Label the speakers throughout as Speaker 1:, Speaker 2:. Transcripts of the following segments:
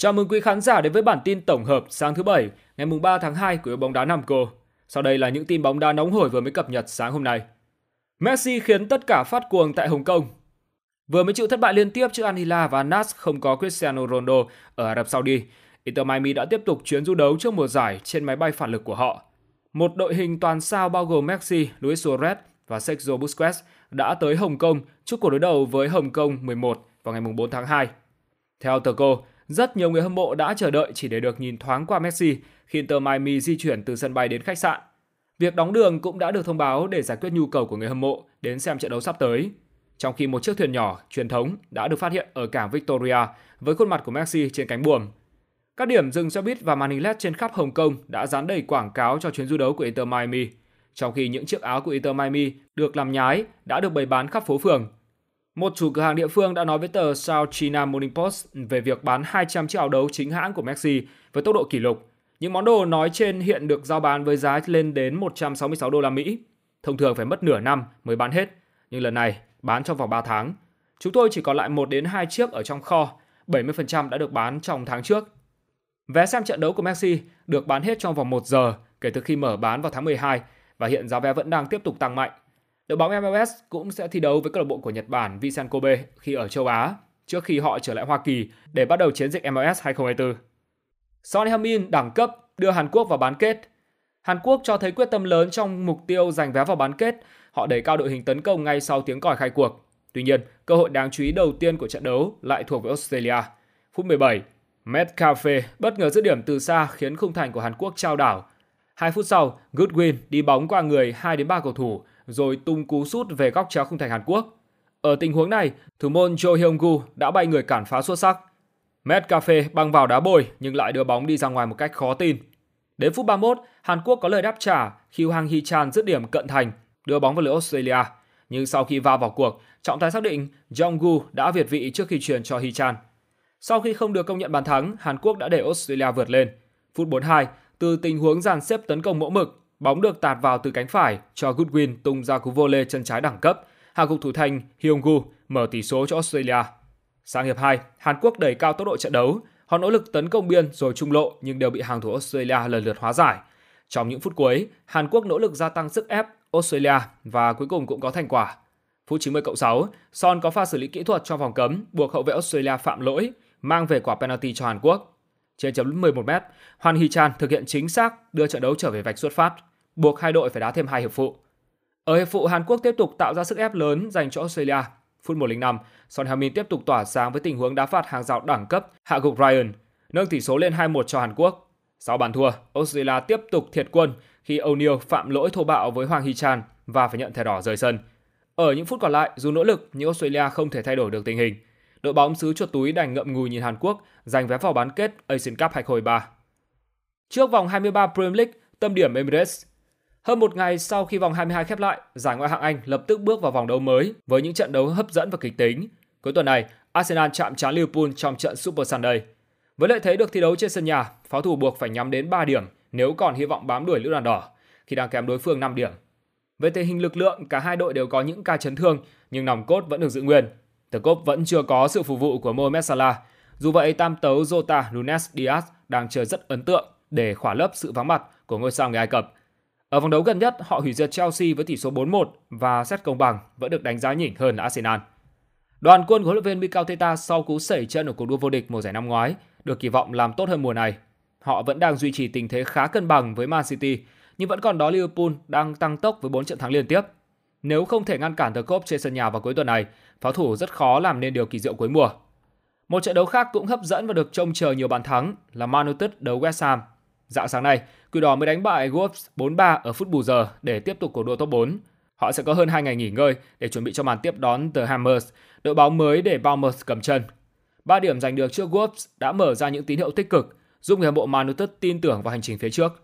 Speaker 1: Chào mừng quý khán giả đến với bản tin tổng hợp sáng thứ Bảy, ngày 3 tháng 2 của bóng đá Nam Cô. Sau đây là những tin bóng đá nóng hổi vừa mới cập nhật sáng hôm nay. Messi khiến tất cả phát cuồng tại Hồng Kông. Vừa mới chịu thất bại liên tiếp trước Al Hilal và Nas không có Cristiano Ronaldo ở Ả Rập Saudi, Inter Miami đã tiếp tục chuyến du đấu trước mùa giải trên máy bay phản lực của họ. Một đội hình toàn sao bao gồm Messi, Luis Suarez và Sergio Busquets đã tới Hồng Kông trước cuộc đối đầu với Hồng Kông 11 vào ngày 4 tháng 2. Theo tờ cô, rất nhiều người hâm mộ đã chờ đợi chỉ để được nhìn thoáng qua Messi khi Inter Miami di chuyển từ sân bay đến khách sạn. Việc đóng đường cũng đã được thông báo để giải quyết nhu cầu của người hâm mộ đến xem trận đấu sắp tới. Trong khi một chiếc thuyền nhỏ truyền thống đã được phát hiện ở cảng Victoria với khuôn mặt của Messi trên cánh buồm. Các điểm dừng xe buýt và màn hình LED trên khắp Hồng Kông đã dán đầy quảng cáo cho chuyến du đấu của Inter Miami, trong khi những chiếc áo của Inter Miami được làm nhái đã được bày bán khắp phố phường một chủ cửa hàng địa phương đã nói với tờ South China Morning Post về việc bán 200 chiếc áo đấu chính hãng của Messi với tốc độ kỷ lục. Những món đồ nói trên hiện được giao bán với giá lên đến 166 đô la Mỹ. Thông thường phải mất nửa năm mới bán hết, nhưng lần này bán trong vòng 3 tháng. Chúng tôi chỉ còn lại 1 đến 2 chiếc ở trong kho, 70% đã được bán trong tháng trước. Vé xem trận đấu của Messi được bán hết trong vòng 1 giờ kể từ khi mở bán vào tháng 12 và hiện giá vé vẫn đang tiếp tục tăng mạnh. Đội bóng MLS cũng sẽ thi đấu với câu lạc bộ của Nhật Bản Visan Kobe khi ở châu Á trước khi họ trở lại Hoa Kỳ để bắt đầu chiến dịch MLS 2024. Son Heung-min đẳng cấp đưa Hàn Quốc vào bán kết. Hàn Quốc cho thấy quyết tâm lớn trong mục tiêu giành vé vào bán kết. Họ đẩy cao đội hình tấn công ngay sau tiếng còi khai cuộc. Tuy nhiên, cơ hội đáng chú ý đầu tiên của trận đấu lại thuộc về Australia. Phút 17, Metcalfe bất ngờ dứt điểm từ xa khiến khung thành của Hàn Quốc trao đảo. Hai phút sau, Goodwin đi bóng qua người 2 đến 3 cầu thủ rồi tung cú sút về góc chéo khung thành Hàn Quốc. Ở tình huống này, thủ môn Jo Hyung-gu đã bay người cản phá xuất sắc. Metcalfe băng vào đá bồi nhưng lại đưa bóng đi ra ngoài một cách khó tin. Đến phút 31, Hàn Quốc có lời đáp trả khi Hwang Hee-chan dứt điểm cận thành, đưa bóng vào lưới Australia. Nhưng sau khi va vào cuộc, trọng tài xác định Jong-gu đã việt vị trước khi truyền cho Hee-chan. Sau khi không được công nhận bàn thắng, Hàn Quốc đã để Australia vượt lên. Phút 42, từ tình huống dàn xếp tấn công mẫu mực, Bóng được tạt vào từ cánh phải cho Goodwin tung ra cú vô lê chân trái đẳng cấp. Hàng cục thủ thành Hyung-gu mở tỷ số cho Australia. Sang hiệp 2, Hàn Quốc đẩy cao tốc độ trận đấu. Họ nỗ lực tấn công biên rồi trung lộ nhưng đều bị hàng thủ Australia lần lượt hóa giải. Trong những phút cuối, Hàn Quốc nỗ lực gia tăng sức ép Australia và cuối cùng cũng có thành quả. Phút 90 cộng 6, Son có pha xử lý kỹ thuật trong vòng cấm buộc hậu vệ Australia phạm lỗi, mang về quả penalty cho Hàn Quốc. Trên chấm 11 m, Hoàn Hee Chan thực hiện chính xác đưa trận đấu trở về vạch xuất phát buộc hai đội phải đá thêm hai hiệp phụ. Ở hiệp phụ, Hàn Quốc tiếp tục tạo ra sức ép lớn dành cho Australia. Phút 105, Son Heung-min tiếp tục tỏa sáng với tình huống đá phạt hàng rào đẳng cấp hạ gục Ryan, nâng tỷ số lên 2-1 cho Hàn Quốc. Sau bàn thua, Australia tiếp tục thiệt quân khi O'Neal phạm lỗi thô bạo với Hoàng Hee-chan và phải nhận thẻ đỏ rời sân. Ở những phút còn lại, dù nỗ lực nhưng Australia không thể thay đổi được tình hình. Đội bóng xứ chuột túi đành ngậm ngùi nhìn Hàn Quốc giành vé vào bán kết Asian Cup 2023. Trước vòng 23 Premier League, tâm điểm Emirates, hơn một ngày sau khi vòng 22 khép lại, giải Ngoại hạng Anh lập tức bước vào vòng đấu mới với những trận đấu hấp dẫn và kịch tính. Cuối tuần này, Arsenal chạm trán Liverpool trong trận Super Sunday. Với lợi thế được thi đấu trên sân nhà, pháo thủ buộc phải nhắm đến 3 điểm nếu còn hy vọng bám đuổi lữ đoàn đỏ khi đang kém đối phương 5 điểm. Về tình hình lực lượng, cả hai đội đều có những ca chấn thương nhưng nòng cốt vẫn được giữ nguyên. Tờ cốt vẫn chưa có sự phục vụ của Mohamed Salah. Dù vậy, tam tấu Jota Lunes, Diaz đang chơi rất ấn tượng để khỏa lấp sự vắng mặt của ngôi sao người Ai Cập ở vòng đấu gần nhất, họ hủy diệt Chelsea với tỷ số 4-1 và xét công bằng vẫn được đánh giá nhỉnh hơn Arsenal. Đoàn quân của huấn luyện viên Mikel Arteta sau cú sẩy chân ở cuộc đua vô địch mùa giải năm ngoái được kỳ vọng làm tốt hơn mùa này. Họ vẫn đang duy trì tình thế khá cân bằng với Man City, nhưng vẫn còn đó Liverpool đang tăng tốc với 4 trận thắng liên tiếp. Nếu không thể ngăn cản The Cop trên sân nhà vào cuối tuần này, pháo thủ rất khó làm nên điều kỳ diệu cuối mùa. Một trận đấu khác cũng hấp dẫn và được trông chờ nhiều bàn thắng là Man United đấu West Ham Dạng sáng nay, Quỷ đỏ mới đánh bại Wolves 4-3 ở phút bù giờ để tiếp tục cuộc đua top 4. Họ sẽ có hơn 2 ngày nghỉ ngơi để chuẩn bị cho màn tiếp đón The Hammers, đội bóng mới để Bournemouth cầm chân. Ba điểm giành được trước Wolves đã mở ra những tín hiệu tích cực, giúp người hâm mộ Man United tin tưởng vào hành trình phía trước.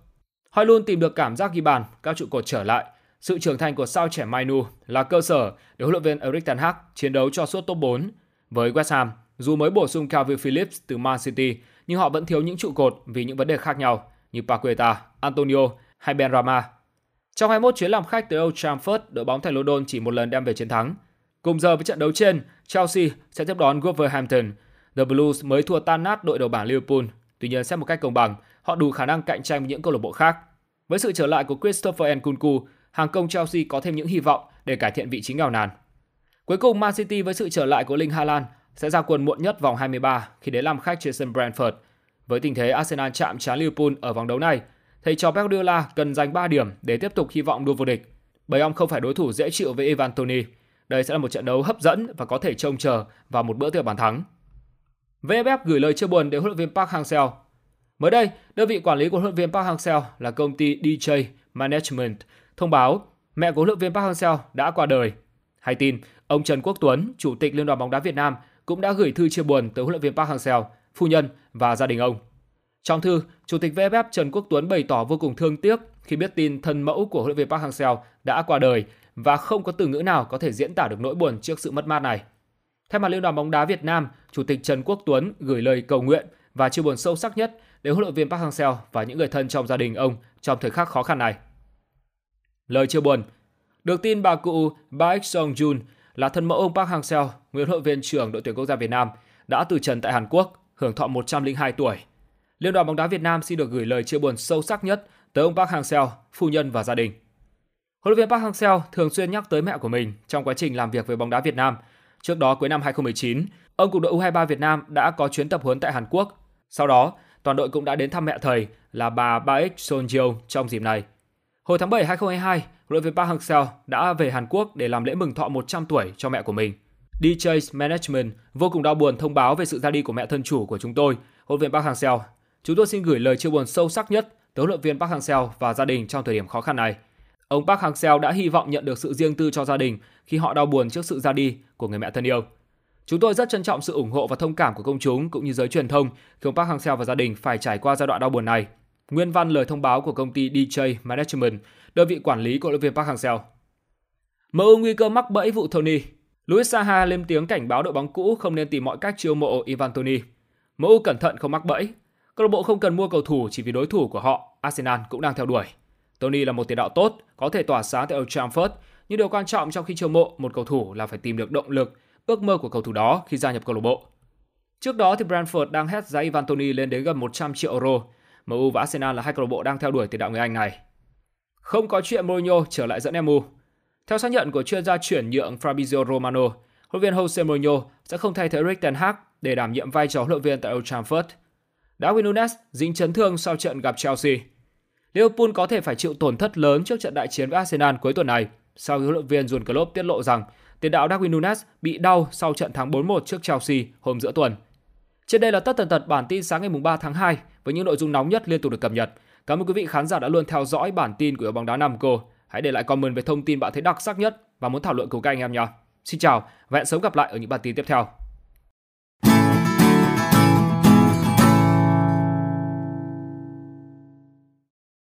Speaker 1: Họ luôn tìm được cảm giác ghi bàn, các trụ cột trở lại. Sự trưởng thành của sao trẻ Mainu là cơ sở để huấn luyện viên Erik ten Hag chiến đấu cho suốt top 4. Với West Ham, dù mới bổ sung Calvin Phillips từ Man City, nhưng họ vẫn thiếu những trụ cột vì những vấn đề khác nhau như Paqueta, Antonio hay Benrahma. Trong 21 chuyến làm khách tới Old Trafford, đội bóng thành London chỉ một lần đem về chiến thắng. Cùng giờ với trận đấu trên, Chelsea sẽ tiếp đón Wolverhampton. The Blues mới thua tan nát đội đầu bảng Liverpool, tuy nhiên xét một cách công bằng, họ đủ khả năng cạnh tranh với những câu lạc bộ khác. Với sự trở lại của Christopher Nkunku, hàng công Chelsea có thêm những hy vọng để cải thiện vị trí nghèo nàn. Cuối cùng Man City với sự trở lại của Linh Haaland sẽ ra quân muộn nhất vòng 23 khi đến làm khách trên sân Brentford. Với tình thế Arsenal chạm trán Liverpool ở vòng đấu này, thầy trò Pep Guardiola cần giành 3 điểm để tiếp tục hy vọng đua vô địch. Bởi ông không phải đối thủ dễ chịu với Ivan Toni. Đây sẽ là một trận đấu hấp dẫn và có thể trông chờ vào một bữa tiệc bàn thắng. VFF gửi lời chia buồn đến huấn luyện viên Park Hang-seo. Mới đây, đơn vị quản lý của huấn luyện viên Park Hang-seo là công ty DJ Management thông báo mẹ của huấn luyện viên Park Hang-seo đã qua đời. Hay tin, ông Trần Quốc Tuấn, chủ tịch Liên đoàn bóng đá Việt Nam cũng đã gửi thư chia buồn tới huấn luyện viên Park Hang-seo, phu nhân và gia đình ông. Trong thư, Chủ tịch VFF Trần Quốc Tuấn bày tỏ vô cùng thương tiếc khi biết tin thân mẫu của huấn luyện viên Park Hang-seo đã qua đời và không có từ ngữ nào có thể diễn tả được nỗi buồn trước sự mất mát này. Thay mặt Liên đoàn bóng đá Việt Nam, Chủ tịch Trần Quốc Tuấn gửi lời cầu nguyện và chia buồn sâu sắc nhất đến huấn luyện viên Park Hang-seo và những người thân trong gia đình ông trong thời khắc khó khăn này. Lời chia buồn Được tin bà cụ Baek Song Jun là thân mẫu ông Park Hang-seo, nguyên huấn luyện viên trưởng đội tuyển quốc gia Việt Nam, đã từ trần tại Hàn Quốc, hưởng thọ 102 tuổi. Liên đoàn bóng đá Việt Nam xin được gửi lời chia buồn sâu sắc nhất tới ông Park Hang-seo, phu nhân và gia đình. Huấn luyện viên Park Hang-seo thường xuyên nhắc tới mẹ của mình trong quá trình làm việc với bóng đá Việt Nam. Trước đó cuối năm 2019, ông cùng đội U23 Việt Nam đã có chuyến tập huấn tại Hàn Quốc. Sau đó, toàn đội cũng đã đến thăm mẹ thầy là bà Baek Sonjeo trong dịp này. Hồi tháng 7 2022, huấn luyện viên Park Hang-seo đã về Hàn Quốc để làm lễ mừng thọ 100 tuổi cho mẹ của mình. DJ Management vô cùng đau buồn thông báo về sự ra đi của mẹ thân chủ của chúng tôi, huấn luyện viên Park Hang-seo. Chúng tôi xin gửi lời chia buồn sâu sắc nhất tới huấn luyện viên Park Hang-seo và gia đình trong thời điểm khó khăn này. Ông Park Hang-seo đã hy vọng nhận được sự riêng tư cho gia đình khi họ đau buồn trước sự ra đi của người mẹ thân yêu. Chúng tôi rất trân trọng sự ủng hộ và thông cảm của công chúng cũng như giới truyền thông khi ông Park Hang-seo và gia đình phải trải qua giai đoạn đau buồn này. Nguyên văn lời thông báo của công ty DJ Management, đơn vị quản lý của huấn luyện viên Park Hang-seo. MU nguy cơ mắc bẫy vụ Tony. Luis Saha lên tiếng cảnh báo đội bóng cũ không nên tìm mọi cách chiêu mộ Ivan Toni. MU cẩn thận không mắc bẫy. Câu lạc bộ không cần mua cầu thủ chỉ vì đối thủ của họ, Arsenal cũng đang theo đuổi. Tony là một tiền đạo tốt, có thể tỏa sáng tại Old Trafford, nhưng điều quan trọng trong khi chiêu mộ một cầu thủ là phải tìm được động lực, ước mơ của cầu thủ đó khi gia nhập câu lạc bộ. Trước đó thì Brentford đang hét giá Ivan Tony lên đến gần 100 triệu euro. MU và Arsenal là hai câu lạc bộ đang theo đuổi tiền đạo người Anh này. Không có chuyện Mourinho trở lại dẫn MU. Theo xác nhận của chuyên gia chuyển nhượng Fabrizio Romano, huấn luyện viên Jose Mourinho sẽ không thay thế Erik ten Hag để đảm nhiệm vai trò huấn luyện viên tại Old Trafford. Darwin Nunes dính chấn thương sau trận gặp Chelsea. Liverpool có thể phải chịu tổn thất lớn trước trận đại chiến với Arsenal cuối tuần này sau khi huấn luyện viên Jurgen Klopp tiết lộ rằng tiền đạo Darwin Nunes bị đau sau trận thắng 4-1 trước Chelsea hôm giữa tuần. Trên đây là tất tần tật bản tin sáng ngày 3 tháng 2 với những nội dung nóng nhất liên tục được cập nhật. Cảm ơn quý vị khán giả đã luôn theo dõi bản tin của bóng đá Nam Cô. Hãy để lại comment về thông tin bạn thấy đặc sắc nhất và muốn thảo luận cùng các anh em nhé. Xin chào và hẹn sớm gặp lại ở những bản tin tiếp theo.